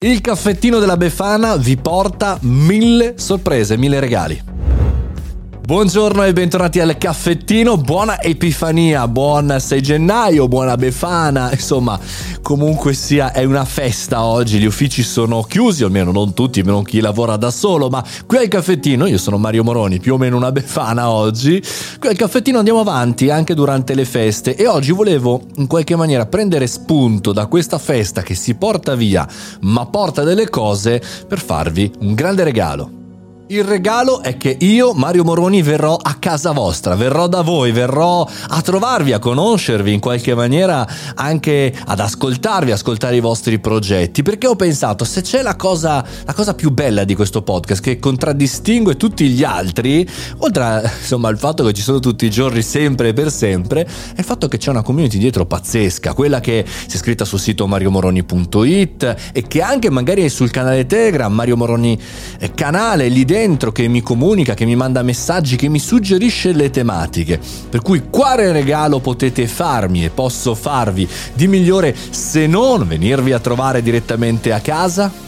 Il caffettino della Befana vi porta mille sorprese, mille regali. Buongiorno e bentornati al caffettino, buona Epifania, buon 6 gennaio, buona Befana, insomma comunque sia è una festa oggi, gli uffici sono chiusi, almeno non tutti, non chi lavora da solo, ma qui al caffettino, io sono Mario Moroni, più o meno una Befana oggi, qui al caffettino andiamo avanti anche durante le feste. E oggi volevo in qualche maniera prendere spunto da questa festa che si porta via, ma porta delle cose per farvi un grande regalo. Il regalo è che io, Mario Moroni, verrò a casa vostra, verrò da voi, verrò a trovarvi, a conoscervi in qualche maniera, anche ad ascoltarvi, ascoltare i vostri progetti, perché ho pensato, se c'è la cosa, la cosa più bella di questo podcast che contraddistingue tutti gli altri, oltre insomma, al fatto che ci sono tutti i giorni sempre e per sempre, è il fatto che c'è una community dietro pazzesca, quella che si è iscritta sul sito mariomoroni.it e che anche magari sul canale Telegram, Mario Moroni eh, canale, l'idea dentro, che mi comunica, che mi manda messaggi, che mi suggerisce le tematiche. Per cui quale regalo potete farmi e posso farvi di migliore se non venirvi a trovare direttamente a casa?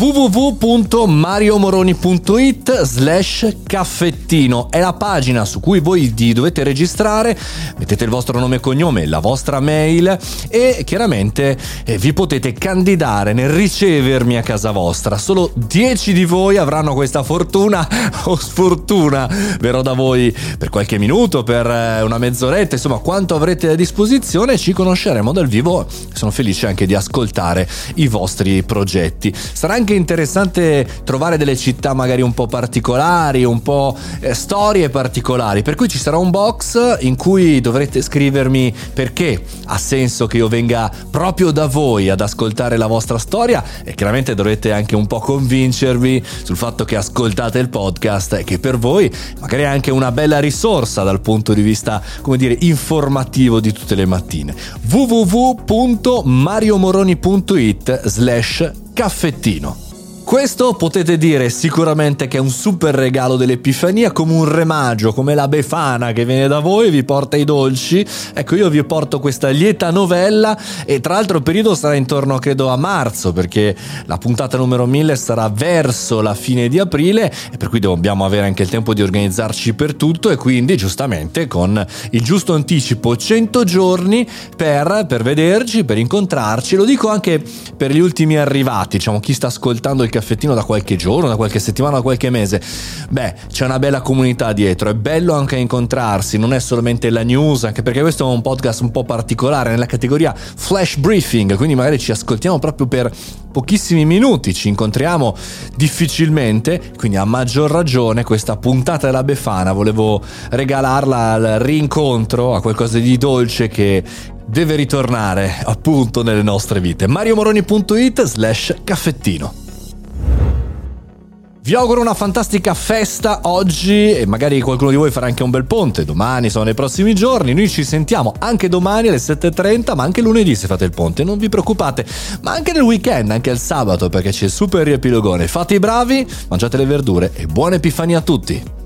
www.mariomoroni.it slash caffettino. È la pagina su cui voi vi dovete registrare mettete il vostro nome e cognome la vostra mail e chiaramente eh, vi potete candidare nel ricevermi a casa vostra. Solo 10 di voi avranno questa fortuna o sfortuna verrò da voi per qualche minuto per eh, una mezz'oretta insomma quanto avrete a disposizione ci conosceremo dal vivo sono felice anche di ascoltare i vostri progetti. Sarà anche anche interessante trovare delle città magari un po' particolari, un po' eh, storie particolari, per cui ci sarà un box in cui dovrete scrivermi perché ha senso che io venga proprio da voi ad ascoltare la vostra storia e chiaramente dovrete anche un po' convincervi sul fatto che ascoltate il podcast e che per voi magari è anche una bella risorsa dal punto di vista, come dire, informativo di tutte le mattine. www.mariomoroni.it slash caffettino. Questo potete dire sicuramente che è un super regalo dell'Epifania, come un remaggio, come la Befana che viene da voi, vi porta i dolci. Ecco, io vi porto questa lieta novella e tra l'altro il periodo sarà intorno, credo, a marzo, perché la puntata numero 1000 sarà verso la fine di aprile e per cui dobbiamo avere anche il tempo di organizzarci per tutto e quindi giustamente con il giusto anticipo 100 giorni per, per vederci, per incontrarci. Lo dico anche per gli ultimi arrivati, diciamo chi sta ascoltando il caffettino da qualche giorno, da qualche settimana, da qualche mese, beh, c'è una bella comunità dietro, è bello anche incontrarsi, non è solamente la news, anche perché questo è un podcast un po' particolare nella categoria flash briefing, quindi magari ci ascoltiamo proprio per pochissimi minuti, ci incontriamo difficilmente, quindi a maggior ragione questa puntata della Befana volevo regalarla al rincontro, a qualcosa di dolce che deve ritornare appunto nelle nostre vite. mariomoroni.it slash caffettino. Vi auguro una fantastica festa oggi e magari qualcuno di voi farà anche un bel ponte. Domani sono nei prossimi giorni. Noi ci sentiamo anche domani alle 7.30, ma anche lunedì se fate il ponte. Non vi preoccupate, ma anche nel weekend, anche il sabato, perché c'è il super riepilogone. Fate i bravi, mangiate le verdure e buona Epifania a tutti!